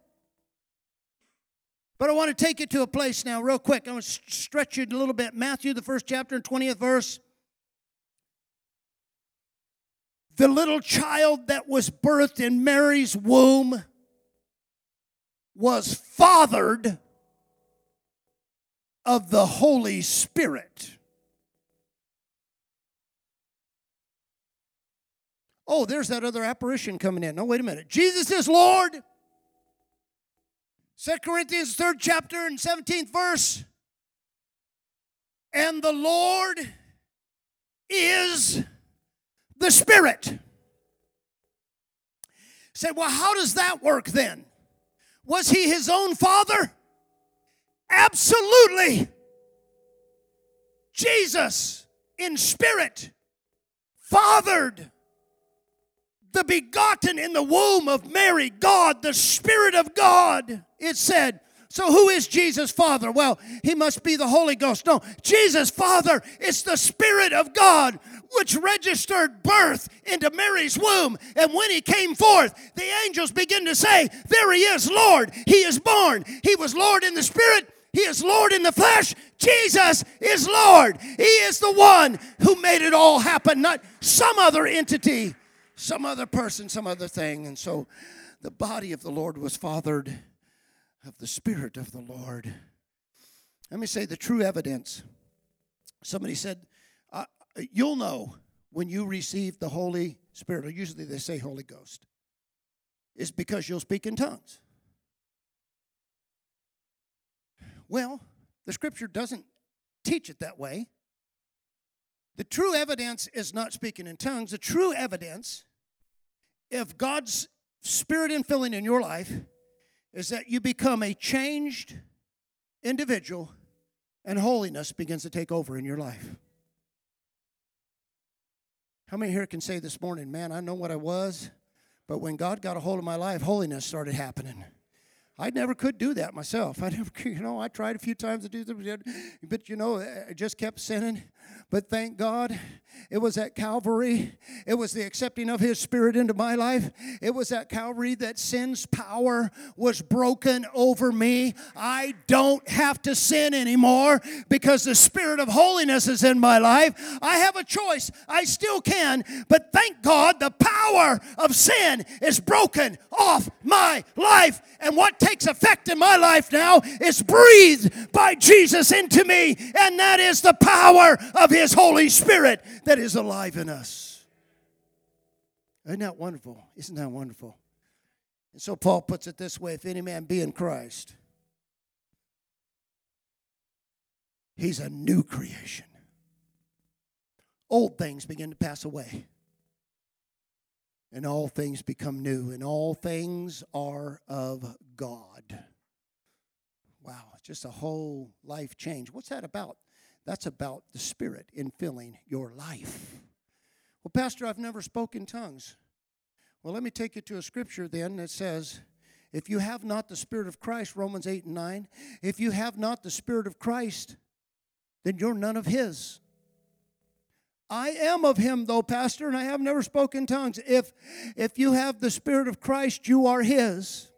But I want to take you to a place now, real quick. I'm going to stretch you a little bit. Matthew, the first chapter and 20th verse. The little child that was birthed in Mary's womb was fathered of the Holy Spirit. Oh, there's that other apparition coming in. No, wait a minute. Jesus is Lord. 2 Corinthians 3rd chapter and 17th verse. And the Lord is the Spirit. Say, well, how does that work then? Was he his own father? Absolutely. Jesus in spirit fathered the begotten in the womb of Mary, God, the Spirit of God. It said, so, who is Jesus' Father? Well, he must be the Holy Ghost. No, Jesus' Father is the Spirit of God, which registered birth into Mary's womb. And when he came forth, the angels begin to say, There he is, Lord. He is born. He was Lord in the Spirit. He is Lord in the flesh. Jesus is Lord. He is the one who made it all happen, not some other entity, some other person, some other thing. And so the body of the Lord was fathered of the Spirit of the Lord. Let me say the true evidence. Somebody said, Uh, you'll know when you receive the Holy Spirit, or usually they say Holy Ghost, is because you'll speak in tongues. Well, the scripture doesn't teach it that way. The true evidence is not speaking in tongues. The true evidence, if God's Spirit infilling in your life is that you become a changed individual and holiness begins to take over in your life. How many here can say this morning, man, I know what I was, but when God got a hold of my life, holiness started happening. I never could do that myself. I [LAUGHS] never, you know, I tried a few times to do that, but you know, I just kept sinning. But thank God, it was at Calvary. It was the accepting of His Spirit into my life. It was at Calvary that sin's power was broken over me. I don't have to sin anymore because the Spirit of holiness is in my life. I have a choice. I still can, but thank God the power of sin is broken off my life. And what takes effect in my life now is breathed by Jesus into me, and that is the power of His Holy Spirit that is alive in us. Isn't that wonderful? Isn't that wonderful? And so Paul puts it this way if any man be in Christ, he's a new creation. Old things begin to pass away, and all things become new, and all things are of God. wow, just a whole life change. What's that about? That's about the Spirit infilling your life. Well, Pastor, I've never spoken tongues. Well, let me take you to a scripture then that says, if you have not the Spirit of Christ, Romans 8 and 9, if you have not the Spirit of Christ, then you're none of His. I am of him though pastor and I have never spoken tongues if if you have the spirit of Christ you are his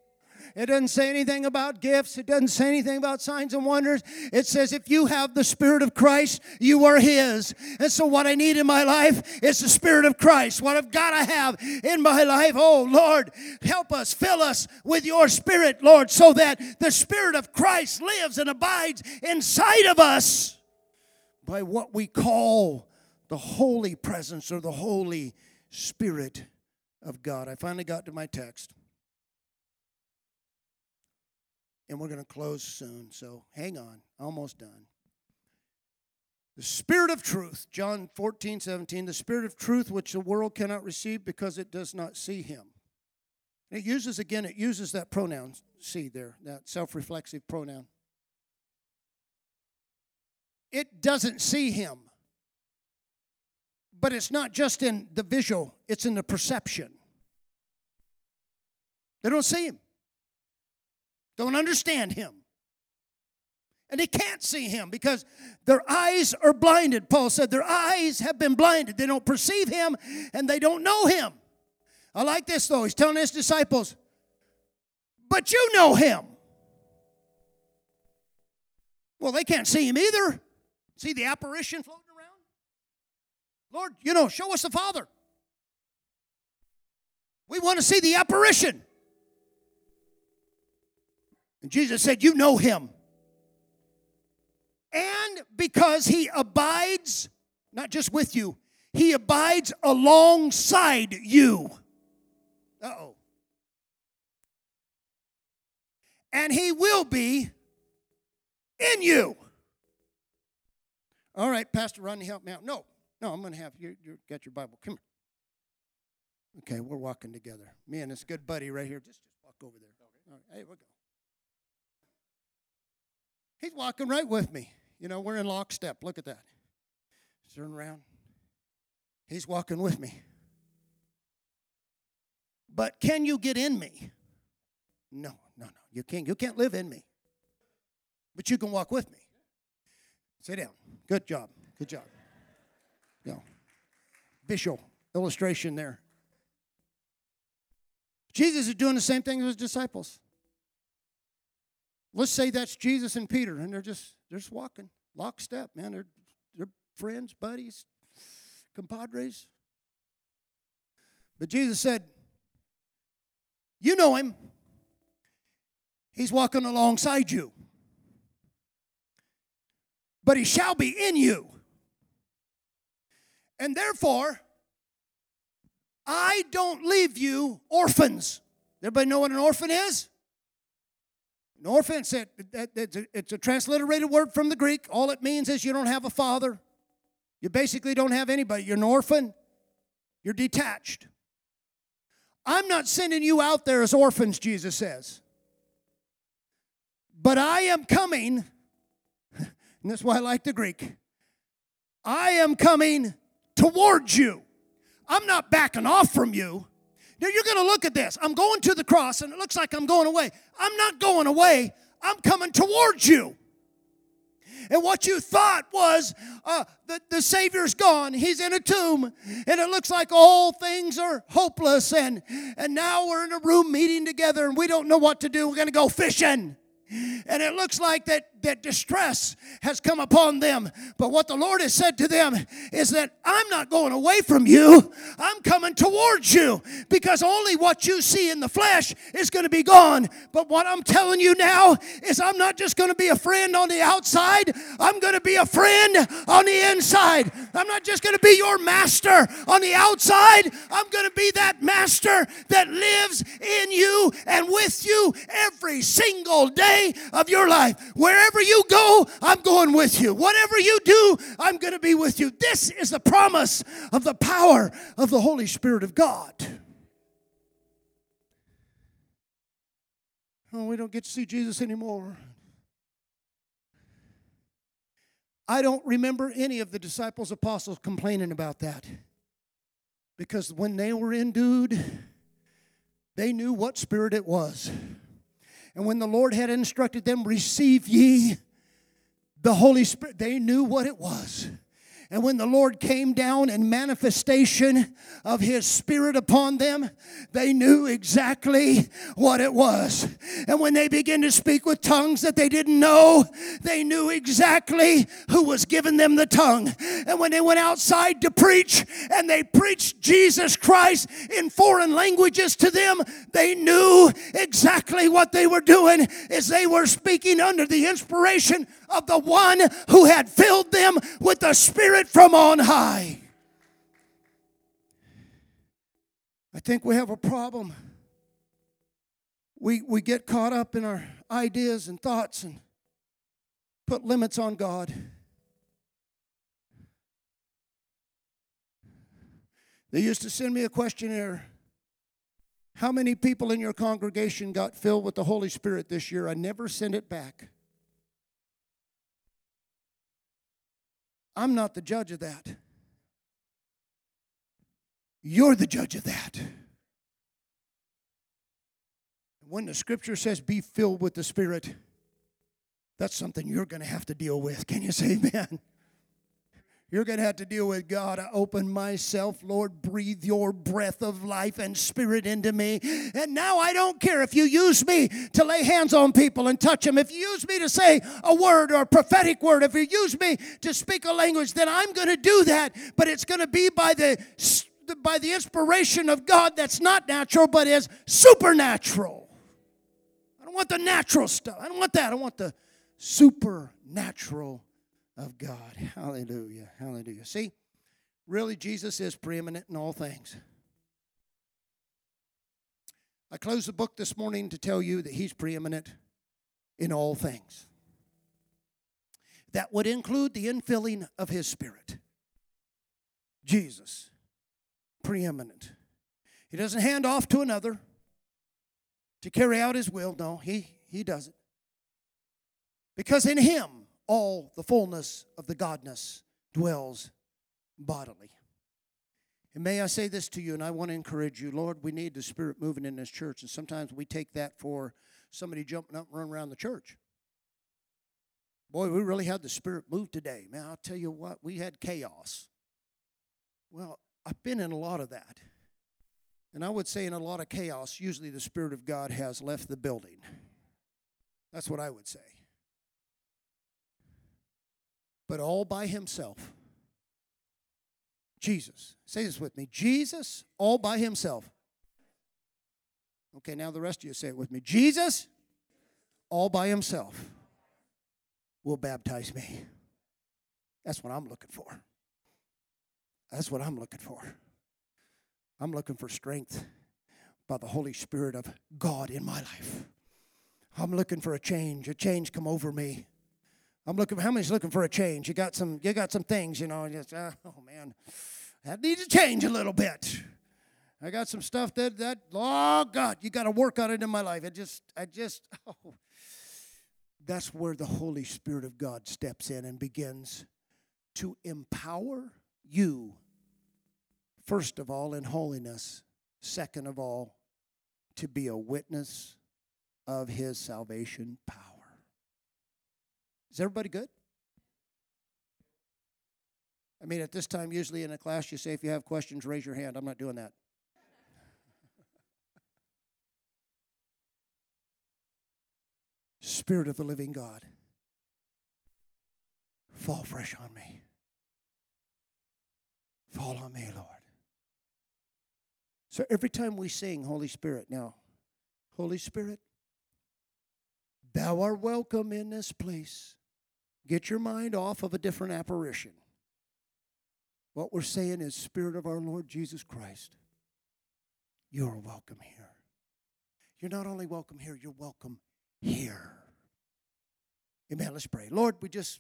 it doesn't say anything about gifts. It doesn't say anything about signs and wonders. It says if you have the Spirit of Christ, you are His. And so, what I need in my life is the Spirit of Christ. What I've got to have in my life, oh Lord, help us, fill us with your Spirit, Lord, so that the Spirit of Christ lives and abides inside of us by what we call the holy presence or the Holy Spirit of God. I finally got to my text and we're going to close soon. So hang on, almost done. The Spirit of truth, John 14, 17, the Spirit of truth which the world cannot receive because it does not see him. it uses, again, it uses that pronoun, see there, that self reflexive pronoun. It doesn't see him. But it's not just in the visual, it's in the perception. They don't see him don't understand him. And they can't see him because their eyes are blinded. Paul said their eyes have been blinded. They don't perceive him and they don't know him. I like this though. He's telling his disciples, but you know him. Well, they can't see him either. See the apparition floating? Lord, you know, show us the Father. We want to see the apparition. And Jesus said, You know him. And because he abides, not just with you, he abides alongside you. Uh oh. And he will be in you. All right, Pastor Rodney, help me out. No, no, I'm going to have you, you got your Bible. Come here. Okay, we're walking together. Me and this good buddy right here. Just, just walk over there. Okay. All right, hey, we'll go. He's walking right with me. You know, we're in lockstep. Look at that. Turn around. He's walking with me. But can you get in me? No, no, no. You can't. You can't live in me. But you can walk with me. Sit down. Good job. Good job. You know, visual illustration there. Jesus is doing the same thing as his disciples. Let's say that's Jesus and Peter, and they're just they're just walking lockstep, man. They're they're friends, buddies, compadres. But Jesus said, You know him. He's walking alongside you. But he shall be in you. And therefore, I don't leave you orphans. Everybody know what an orphan is? Offense, it, it's, a, it's a transliterated word from the Greek. All it means is you don't have a father. You basically don't have anybody. You're an orphan. You're detached. I'm not sending you out there as orphans, Jesus says. But I am coming, [LAUGHS] and that's why I like the Greek. I am coming towards you. I'm not backing off from you. Now you're going to look at this. I'm going to the cross and it looks like I'm going away. I'm not going away, I'm coming towards you. And what you thought was uh, the, the Savior's gone. He's in a tomb. And it looks like all things are hopeless. And, and now we're in a room meeting together and we don't know what to do. We're going to go fishing. And it looks like that, that distress has come upon them. But what the Lord has said to them is that I'm not going away from you, I'm coming towards you because only what you see in the flesh is going to be gone. But what I'm telling you now is I'm not just going to be a friend on the outside, I'm going to be a friend on the inside. I'm not just going to be your master on the outside, I'm going to be that master that lives in you and with you every single day of your life. Wherever you go, I'm going with you. Whatever you do, I'm going to be with you. This is the promise of the power of the Holy Spirit of God. Oh, we don't get to see Jesus anymore. I don't remember any of the disciples, apostles complaining about that. Because when they were endued, they knew what spirit it was. And when the Lord had instructed them, receive ye the Holy Spirit, they knew what it was. And when the Lord came down in manifestation of His Spirit upon them, they knew exactly what it was. And when they began to speak with tongues that they didn't know, they knew exactly who was giving them the tongue. And when they went outside to preach and they preached Jesus Christ in foreign languages to them, they knew exactly what they were doing as they were speaking under the inspiration of the one who had filled them with the Spirit from on high. I think we have a problem. We, we get caught up in our ideas and thoughts and put limits on God. They used to send me a questionnaire. How many people in your congregation got filled with the Holy Spirit this year? I never sent it back. I'm not the judge of that. You're the judge of that. When the scripture says be filled with the Spirit, that's something you're going to have to deal with. Can you say amen? You're going to have to deal with God. I open myself, Lord, breathe your breath of life and spirit into me. And now I don't care if you use me to lay hands on people and touch them. If you use me to say a word or a prophetic word, if you use me to speak a language, then I'm going to do that. But it's going to be by the by the inspiration of God that's not natural but is supernatural. I don't want the natural stuff. I don't want that. I want the supernatural of God. Hallelujah. Hallelujah. See, really, Jesus is preeminent in all things. I close the book this morning to tell you that He's preeminent in all things. That would include the infilling of His Spirit. Jesus, preeminent. He doesn't hand off to another to carry out His will. No, He, he does it. Because in Him, all the fullness of the Godhead dwells bodily. And may I say this to you, and I want to encourage you, Lord, we need the Spirit moving in this church, and sometimes we take that for somebody jumping up and running around the church. Boy, we really had the Spirit move today. Man, I'll tell you what, we had chaos. Well, I've been in a lot of that. And I would say in a lot of chaos, usually the Spirit of God has left the building. That's what I would say but all by himself. Jesus. Say this with me. Jesus, all by himself. Okay, now the rest of you say it with me. Jesus, all by himself, will baptize me. That's what I'm looking for. That's what I'm looking for. I'm looking for strength by the Holy Spirit of God in my life. I'm looking for a change, a change come over me. I'm looking. How many's looking for a change? You got some. You got some things. You know. Just, uh, oh man, that needs to change a little bit. I got some stuff that that. Oh God, you got to work on it in my life. I just. I just. [LAUGHS] Oh. That's where the Holy Spirit of God steps in and begins to empower you. First of all, in holiness. Second of all, to be a witness of His salvation power. Is everybody good? I mean, at this time, usually in a class, you say if you have questions, raise your hand. I'm not doing that. Spirit of the living God, fall fresh on me. Fall on me, Lord. So every time we sing Holy Spirit, now, Holy Spirit, thou art welcome in this place. Get your mind off of a different apparition. What we're saying is, Spirit of our Lord Jesus Christ, you're welcome here. You're not only welcome here, you're welcome here. Amen. Let's pray. Lord, we just,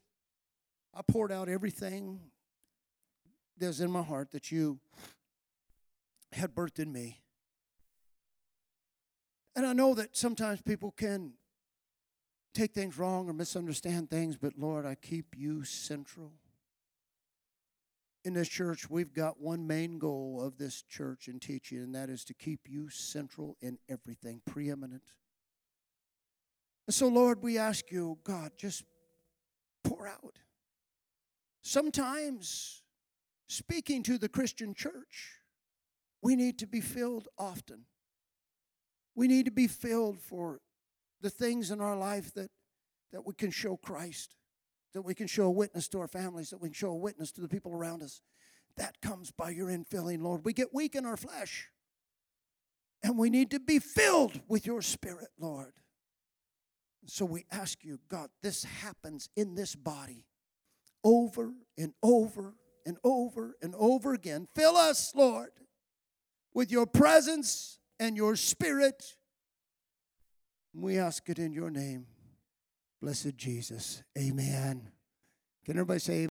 I poured out everything that's in my heart that you had birthed in me. And I know that sometimes people can take things wrong or misunderstand things, but Lord, I keep you central. In this church, we've got one main goal of this church and teaching, and that is to keep you central in everything, preeminent. And so, Lord, we ask you, God, just pour out. Sometimes, speaking to the Christian church, we need to be filled often. We need to be filled for the things in our life that, that we can show Christ, that we can show a witness to our families, that we can show a witness to the people around us. That comes by your infilling, Lord. We get weak in our flesh, and we need to be filled with your Spirit, Lord. So we ask you, God, this happens in this body over and over and over and over again. Fill us, Lord, with your presence and your spirit. We ask it in your name. Blessed Jesus. Amen. Can everybody say